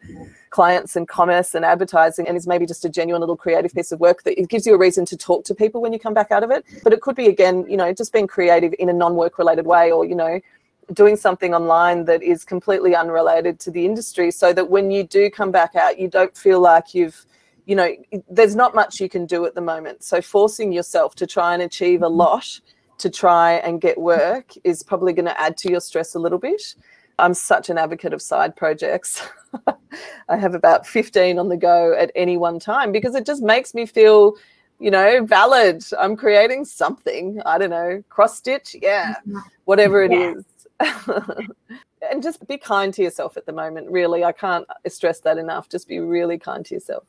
clients and commerce and advertising and is maybe just a genuine little creative piece of work that it gives you a reason to talk to people when you come back out of it. But it could be, again, you know, just being creative in a non work related way or, you know, doing something online that is completely unrelated to the industry so that when you do come back out, you don't feel like you've you know, there's not much you can do at the moment. So forcing yourself to try and achieve a mm-hmm. lot to try and get work is probably going to add to your stress a little bit. I'm such an advocate of side projects. I have about 15 on the go at any one time because it just makes me feel, you know, valid. I'm creating something. I don't know, cross stitch, yeah, mm-hmm. whatever it yeah. is. and just be kind to yourself at the moment, really. I can't stress that enough. Just be really kind to yourself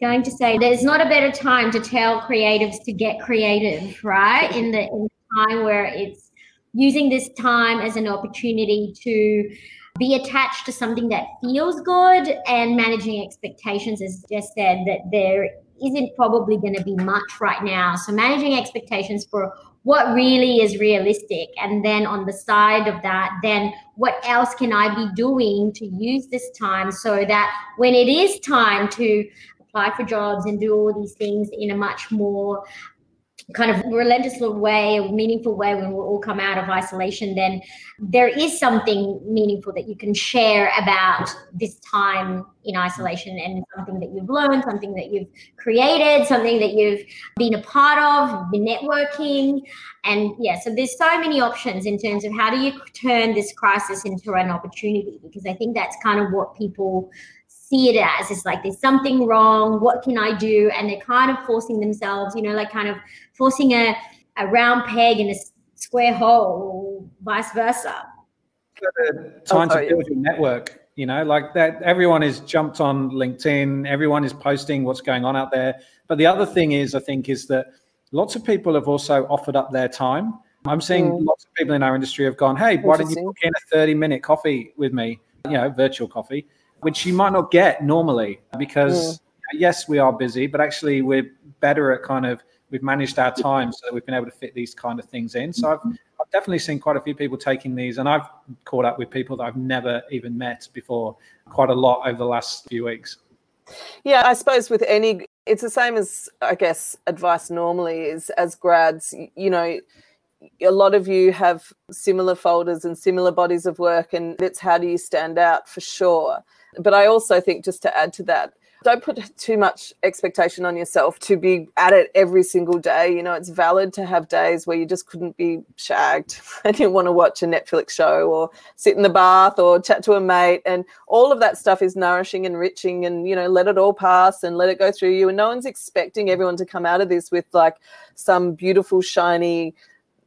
going to say there's not a better time to tell creatives to get creative, right? In the, in the time where it's using this time as an opportunity to be attached to something that feels good and managing expectations, as Jess said, that there isn't probably going to be much right now. So managing expectations for what really is realistic. And then on the side of that, then what else can I be doing to use this time so that when it is time to apply for jobs and do all these things in a much more kind of relentless way, a meaningful way when we all come out of isolation, then there is something meaningful that you can share about this time in isolation and something that you've learned, something that you've created, something that you've been a part of, been networking. And yeah, so there's so many options in terms of how do you turn this crisis into an opportunity? Because I think that's kind of what people see it as it's like there's something wrong what can i do? And they're kind of forcing themselves you know like kind of forcing a, a round peg in a square hole or vice versa. Time to build your network you know like that everyone is jumped on linkedin everyone is posting what's going on out there. But the other thing is i think is that lots of people have also offered up their time. I'm seeing mm. lots of people in our industry have gone hey why don't you book in a 30 minute coffee with me? You know virtual coffee which you might not get normally because mm. yes, we are busy, but actually we're better at kind of we've managed our time so that we've been able to fit these kind of things in. So I've, I've definitely seen quite a few people taking these, and I've caught up with people that I've never even met before quite a lot over the last few weeks. Yeah, I suppose with any, it's the same as I guess advice normally is as grads, you know, a lot of you have similar folders and similar bodies of work, and it's how do you stand out for sure. But I also think, just to add to that, don't put too much expectation on yourself to be at it every single day. You know, it's valid to have days where you just couldn't be shagged and you want to watch a Netflix show or sit in the bath or chat to a mate. And all of that stuff is nourishing, and enriching, and, you know, let it all pass and let it go through you. And no one's expecting everyone to come out of this with like some beautiful, shiny,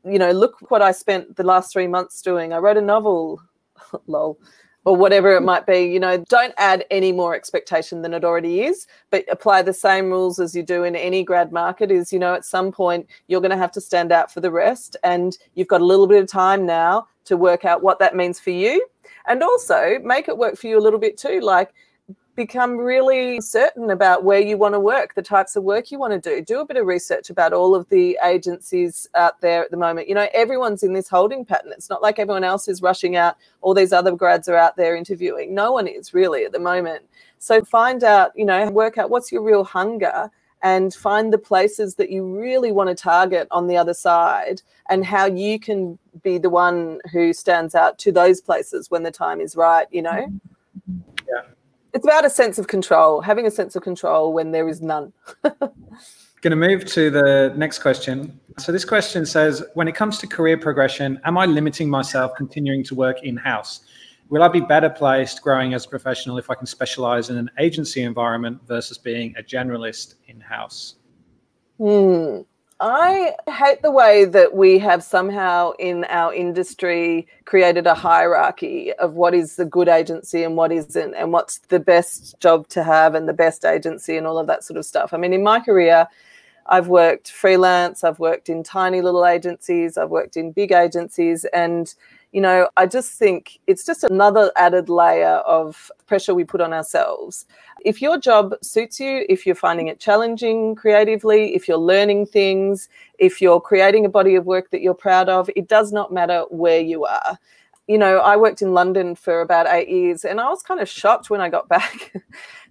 you know, look what I spent the last three months doing. I wrote a novel. Lol or whatever it might be. You know, don't add any more expectation than it already is, but apply the same rules as you do in any grad market is, you know, at some point you're going to have to stand out for the rest. And you've got a little bit of time now to work out what that means for you. And also make it work for you a little bit too. Like, become really certain about where you want to work, the types of work you want to do. Do a bit of research about all of the agencies out there at the moment. You know, everyone's in this holding pattern. It's not like everyone else is rushing out, all these other grads are out there interviewing. No one is really at the moment. So find out, you know, work out what's your real hunger and find the places that you really want to target on the other side and how you can be the one who stands out to those places when the time is right, you know? Mm-hmm. Yeah it's about a sense of control, having a sense of control when there is none. Going to move to the next question. So, this question says When it comes to career progression, am I limiting myself continuing to work in house? Will I be better placed growing as a professional if I can specialize in an agency environment versus being a generalist in house? Hmm. I hate the way that we have somehow in our industry created a hierarchy of what is the good agency and what isn't, and what's the best job to have and the best agency and all of that sort of stuff. I mean, in my career, I've worked freelance, I've worked in tiny little agencies, I've worked in big agencies, and you know, I just think it's just another added layer of pressure we put on ourselves. If your job suits you, if you're finding it challenging creatively, if you're learning things, if you're creating a body of work that you're proud of, it does not matter where you are. You know, I worked in London for about eight years and I was kind of shocked when I got back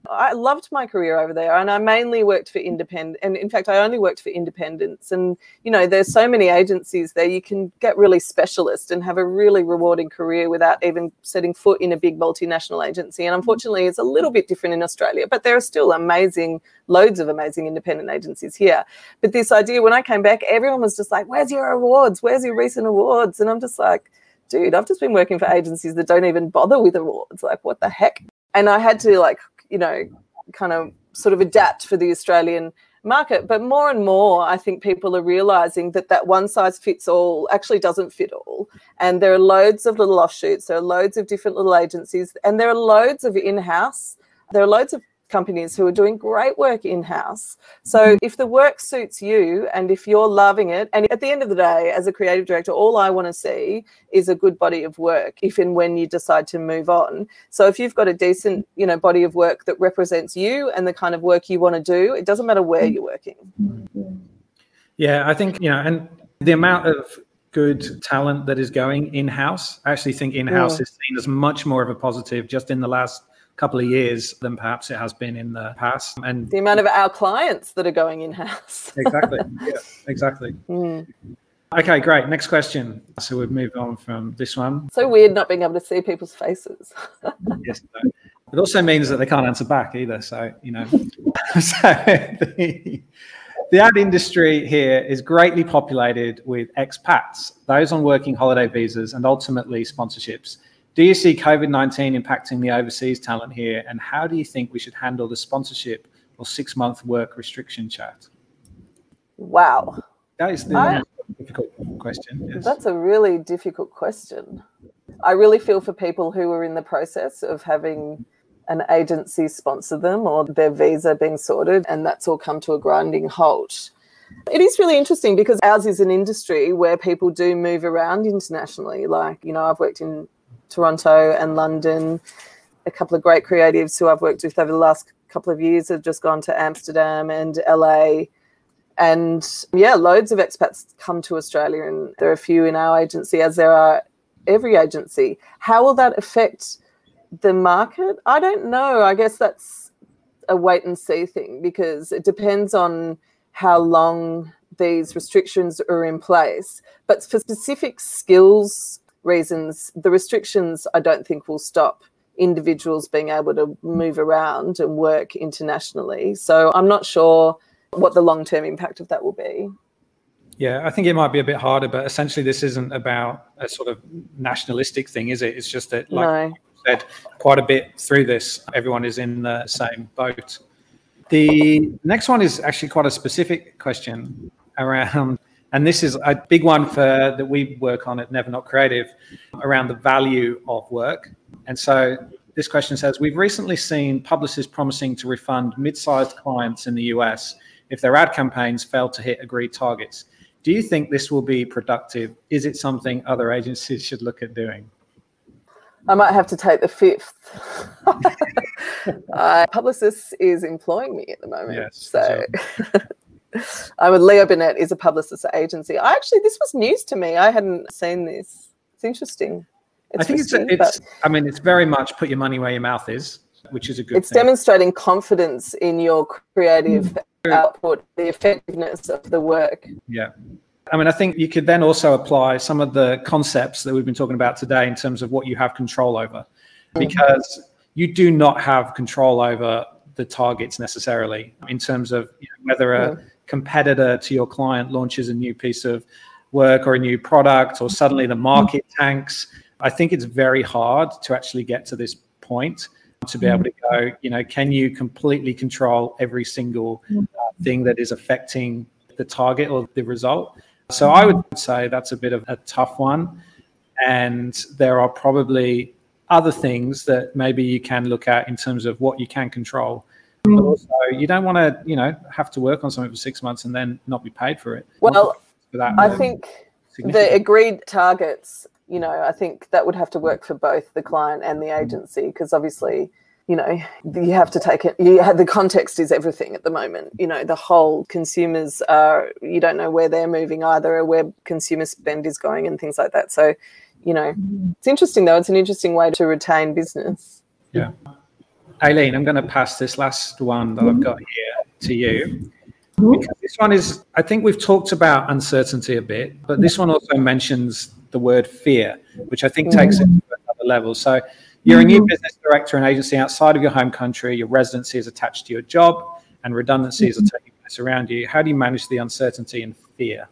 I loved my career over there, and I mainly worked for independent. And in fact, I only worked for independents. And you know, there's so many agencies there. You can get really specialist and have a really rewarding career without even setting foot in a big multinational agency. And mm. unfortunately, it's a little bit different in Australia, but there are still amazing, loads of amazing independent agencies here. But this idea, when I came back, everyone was just like, "Where's your awards? Where's your recent awards?" And I'm just like dude, I've just been working for agencies that don't even bother with awards. Like, what the heck? And I had to like you know, kind of sort of adapt for the Australian market. But more and more, I think people are realizing that that one size fits all actually doesn't fit all. And there are loads of little offshoots, there are loads of different little agencies, and there are loads of in house, there are loads of companies who are doing great work in house. So mm-hmm. if the work suits you and if you're loving it, and at the end of the day, as a creative director, all I want to see is a good body of work if and when you decide to move on. So if you've got a decent, you know, body of work that represents you and the kind of work you want to do, it doesn't matter where mm-hmm. you're working. Yeah, I think, you know, and the amount of good talent that is going in house, I actually think in house Yeah. is seen as much more of a positive just in the last couple of years than perhaps it has been in the past. And The amount of our clients that are going in house. exactly, yeah, exactly. Hmm. Okay, great. Next question. So we've moved on from this one. So weird not being able to see people's faces. Yes. no. It also means that they can't answer back either. So, you know, so the, the ad industry here is greatly populated with expats, those on working holiday visas, and ultimately sponsorships. Do you see COVID 19 impacting the overseas talent here? And how do you think we should handle the sponsorship or six month work restriction chat? Wow. That is the I- difficult question. Yes. That's a really difficult question. I really feel for people who are in the process of having an agency sponsor them or their visa being sorted, and that's all come to a grinding halt. It is really interesting because ours is an industry where people do move around internationally. Like, you know, I've worked in Toronto and London. A couple of great creatives who I've worked with over the last couple of years have just gone to Amsterdam and LA. And yeah, loads of expats come to Australia, and there are a few in our agency, as there are every agency. How will that affect the market? I don't know. I guess that's a wait and see thing because it depends on how long these restrictions are in place. But for specific skills reasons, the restrictions I don't think will stop individuals being able to move around and work internationally. So I'm not sure what the long term impact of that will be. Yeah, I think it might be a bit harder, but essentially, this isn't about a sort of nationalistic thing, is it? It's just that, like no. you said, quite a bit through this, everyone is in the same boat. The next one is actually quite a specific question around, and this is a big one for that we work on at Never Not Creative around the value of work. And so this question says We've recently seen Publicis promising to refund mid sized clients in the US if their ad campaigns fail to hit agreed targets. Do you think this will be productive? Is it something other agencies should look at doing? I might have to take the fifth. uh, Publicis is employing me at the moment. Yes, so I'm with Leo Burnett is a Publicis agency. I actually this was news to me. I hadn't seen this. It's interesting. I think it's, it's, I mean, it's very much put your money where your mouth is, which is a good it's thing. demonstrating confidence in your creative mm. output, the effectiveness of the work. Yeah. I mean, I think you could then also apply some of the concepts that we've been talking about today in terms of what you have control over, mm. because you do not have control over the targets necessarily in terms of you know, whether a mm. Competitor to your client launches a new piece of work or a new product or suddenly the market tanks. I think it's very hard to actually get to this point to be able to go, you know, can you completely control every single uh, thing that is affecting the target or the result? So I would say that's a bit of a tough one. And there are probably other things that maybe you can look at in terms of what you can control. Mm. But also, you don't want to, you know, have to work on something for six months and then not be paid for it. Well, For that I think the agreed targets, you know, I think that would have to work for both the client and the mm. agency because obviously, you know, you have to take it. You have, the context is everything at the moment. You know, the whole consumers are, you don't know where they're moving either or where consumer spend is going and things like that. So, you know, mm. it's interesting though. It's an interesting way to retain business. Yeah. Aileen, I'm going to pass this last one that I've got here to you. Mm-hmm. Because this one is, I think we've talked about uncertainty a bit, but this one also mentions the word fear, which I think mm-hmm. takes it to another level. So you're a new mm-hmm. business director and agency outside of your home country, your residency is attached to your job, and redundancies are taking place around you. How do you manage the uncertainty and fear?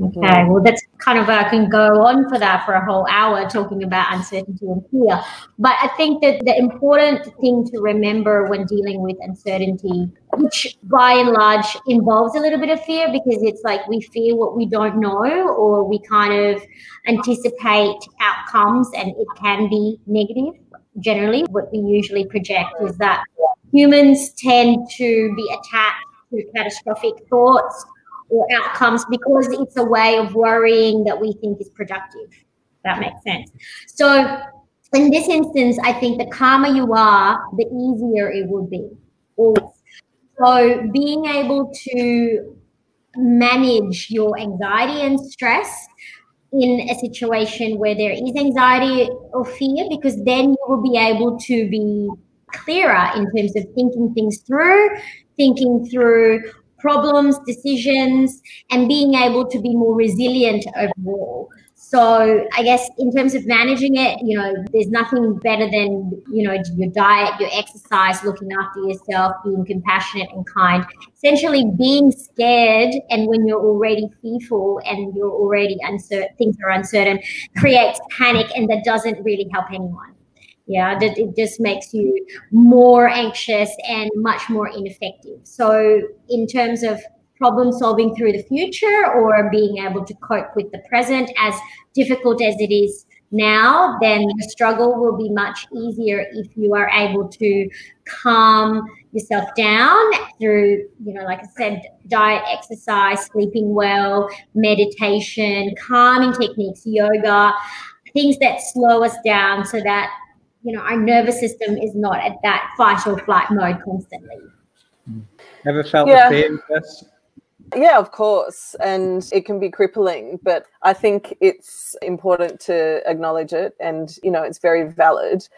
Okay, well, that's kind of I can go on for that for a whole hour talking about uncertainty and fear. But I think that the important thing to remember when dealing with uncertainty, which by and large involves a little bit of fear because it's like we fear what we don't know or we kind of anticipate outcomes and it can be negative. Generally, what we usually project is that humans tend to be attached to catastrophic thoughts or outcomes because it's a way of worrying that we think is productive. That makes sense. So, in this instance, I think the calmer you are, the easier it will be. So, being able to manage your anxiety and stress in a situation where there is anxiety or fear, because then you will be able to be clearer in terms of thinking things through, thinking through problems, decisions, and being able to be more resilient overall. So I guess in terms of managing it, you know, there's nothing better than, you know, your diet, your exercise, looking after yourself, being compassionate and kind. Essentially being scared and when you're already fearful and you're already uncertain, things are uncertain, creates panic and that doesn't really help anyone. Yeah, that it just makes you more anxious and much more ineffective. So in terms of problem solving through the future or being able to cope with the present as difficult as it is now, then the struggle will be much easier if you are able to calm yourself down through, you know, like I said, diet, exercise, sleeping well, meditation, calming techniques, yoga, things that slow us down so that, you know, our nervous system is not at that fight or flight mode constantly. Mm. Ever felt yeah. the fear, Chris? Yeah, of course. And it can be crippling, but I think it's important to acknowledge it and, you know, it's very valid.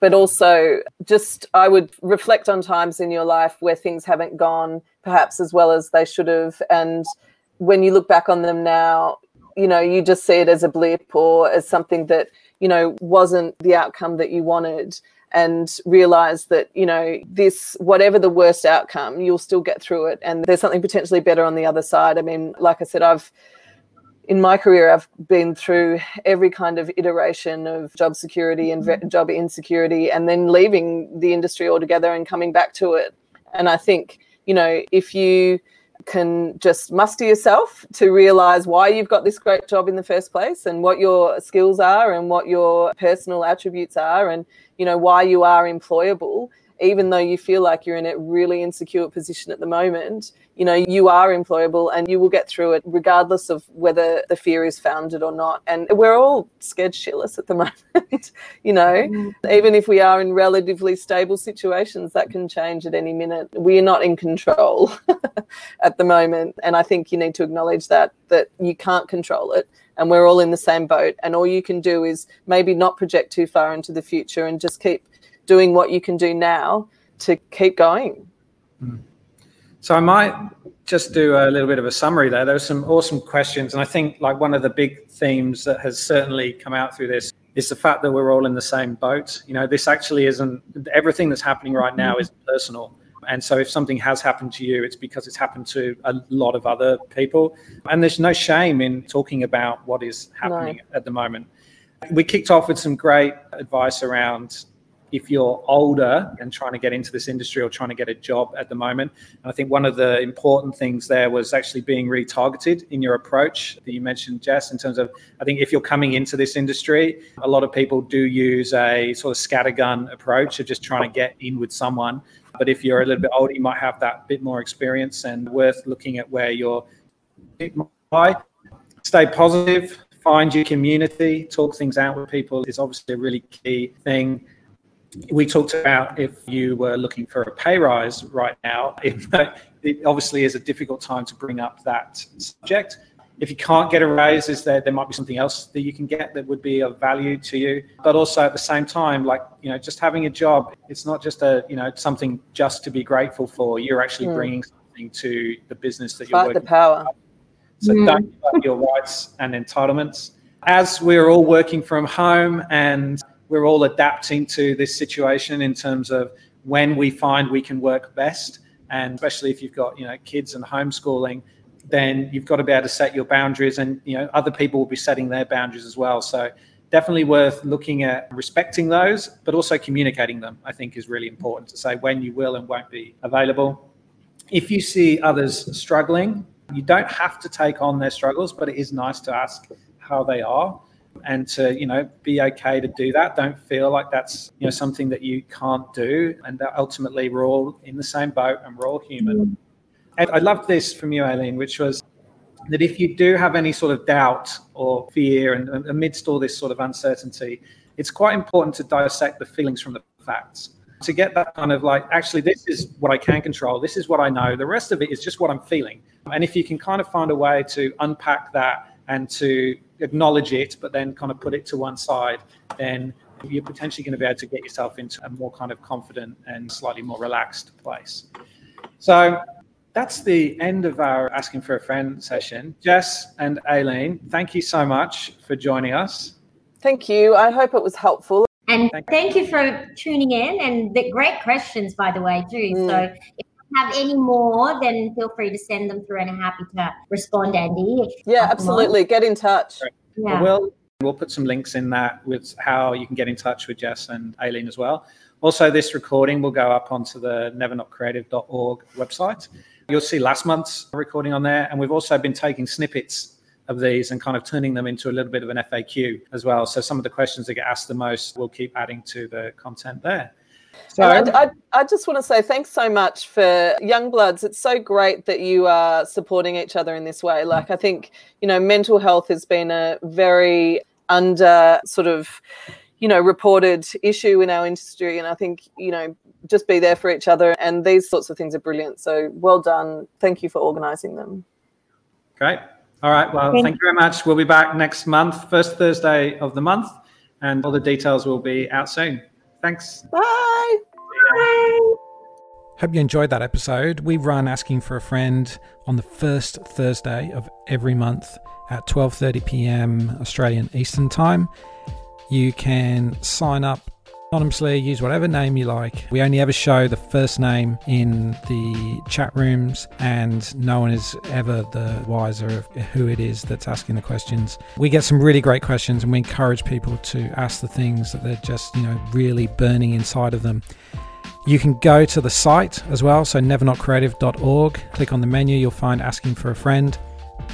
But also, just I would reflect on times in your life where things haven't gone perhaps as well as they should have. And when you look back on them now, you know, you just see it as a blip or as something that, you know, wasn't the outcome that you wanted and realize that you know this whatever the worst outcome you'll still get through it and there's something potentially better on the other side i mean like i said i've in my career i've been through every kind of iteration of job security and mm-hmm. job insecurity and then leaving the industry altogether and coming back to it and i think you know if you can just muster yourself to realize why you've got this great job in the first place and what your skills are and what your personal attributes are and you know why you are employable even though you feel like you're in a really insecure position at the moment, you know, you are employable and you will get through it regardless of whether the fear is founded or not. And we're all scared shitless at the moment, you know, mm. even if we are in relatively stable situations, that can change at any minute. We are not in control at the moment. And I think you need to acknowledge that, that you can't control it and we're all in the same boat. And all you can do is maybe not project too far into the future and just keep doing what you can do now to keep going. Hmm. So I might just do a little bit of a summary there. There were some awesome questions, and I think like one of the big themes that has certainly come out through this is the fact that we're all in the same boat. You know, this actually isn't everything that's happening right now is personal. And so if something has happened to you, it's because it's happened to a lot of other people. And there's no shame in talking about what is happening no. at the moment. We kicked off with some great advice around if you're older and trying to get into this industry or trying to get a job at the moment. And I think one of the important things there was actually being retargeted in your approach that you mentioned, Jess, in terms of I think if you're coming into this industry, a lot of people do use a sort of scattergun approach of just trying to get in with someone. But if you're a little bit older, you might have that bit more experience and worth looking at where you're. Stay positive, find your community, talk things out with people is obviously a really key thing we talked about if you were looking for a pay rise right now, it, it, obviously is a difficult time to bring up that subject. If you can't get a raise, is there there might be something else that you can get that would be of value to you. But also at the same time, like you know, just having a job, it's not just a you know something just to be grateful for. You're actually mm. bringing something to the business that you're Fight working. the power. So mm. don't give up your rights and entitlements. As we're all working from home and we're all adapting to this situation in terms of when we find we can work best. And especially if you've got, you know, kids and homeschooling, then you've got to be able to set your boundaries and, you know, other people will be setting their boundaries as well. So definitely worth looking at respecting those, but also communicating them, I think is really important to say when you will and won't be available. If you see others struggling, you don't have to take on their struggles, but it is nice to ask how they are and to you know be okay to do that. Don't feel like that's you know something that you can't do. And that ultimately we're all in the same boat and we're all human. And i loved this from you aileen which was that if you do have any sort of doubt or fear and, and amidst all this sort of uncertainty it's quite important to dissect the feelings from the facts. To get that kind of like actually this is what i can control. This is what i know. The rest of it is just what i'm feeling. And if you can kind of find a way to unpack that and to acknowledge it, but then kind of put it to one side, then you're potentially going to be able to get yourself into a more kind of confident and slightly more relaxed place. So that's the end of our Asking for a Friend session. Jess and Aileen, thank you so much for joining us. Thank you. I hope it was helpful. And thank you for tuning in and the great questions, by the way, too. Mm. So if have any more, then feel free to send them through, and I'm happy to respond, Andy. Yeah, absolutely. Get in touch. Yeah. We'll we'll put some links in that with how you can get in touch with Jess and Aileen as well. Also, this recording will go up onto the nevernotcreative.org website. You'll see last month's recording on there, and we've also been taking snippets of these and kind of turning them into a little bit of an FAQ as well. So some of the questions that get asked the most, we'll keep adding to the content there. So I, I, I, just want to say thanks so much for Young Bloods. It's so great that you are supporting each other in this way. Like I think you know, mental health has been a very under sort of you know reported issue in our industry, and I think you know just be there for each other. And these sorts of things are brilliant. So well done. Thank you for organising them. Great. All right. Well, thank, thank you very much. We'll be back next month, first Thursday of the month, and all the details will be out soon. Thanks. Bye. Bye. Hope you enjoyed that episode. We run Asking for a Friend on the first Thursday of every month at 12:30 p.m. Australian Eastern Time. You can sign up anonymously, use whatever name you like. We only ever show the first name in the chat rooms, and no one is ever the wiser of who it is that's asking the questions. We get some really great questions, and we encourage people to ask the things that they're just, you know, really burning inside of them. You can go to the site as well, so nevernotcreative.org. Click on the menu, you'll find Asking for a Friend.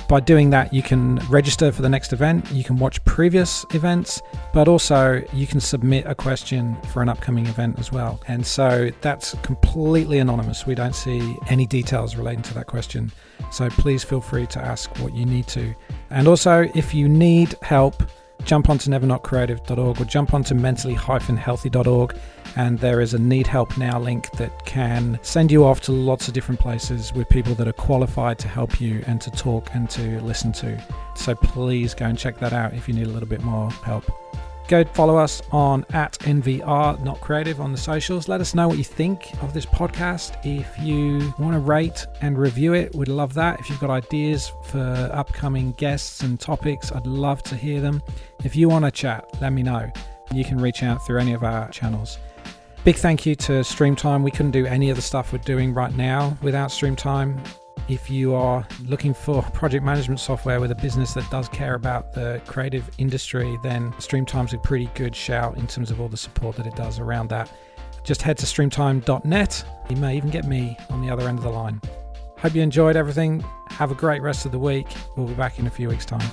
By doing that, you can register for the next event, you can watch previous events, but also you can submit a question for an upcoming event as well. And so that's completely anonymous. We don't see any details relating to that question. So please feel free to ask what you need to. And also, if you need help, jump onto nevernotcreative.org or jump onto mentally-healthy.org and there is a need help now link that can send you off to lots of different places with people that are qualified to help you and to talk and to listen to. So please go and check that out if you need a little bit more help. Go follow us on at NVR Not Creative on the socials. Let us know what you think of this podcast. If you want to rate and review it, we'd love that. If you've got ideas for upcoming guests and topics, I'd love to hear them. If you want to chat, let me know. You can reach out through any of our channels. Big thank you to Streamtime. We couldn't do any of the stuff we're doing right now without Streamtime. If you are looking for project management software with a business that does care about the creative industry, then Streamtime's a pretty good shout in terms of all the support that it does around that. Just head to streamtime.net. You may even get me on the other end of the line. Hope you enjoyed everything. Have a great rest of the week. We'll be back in a few weeks' time.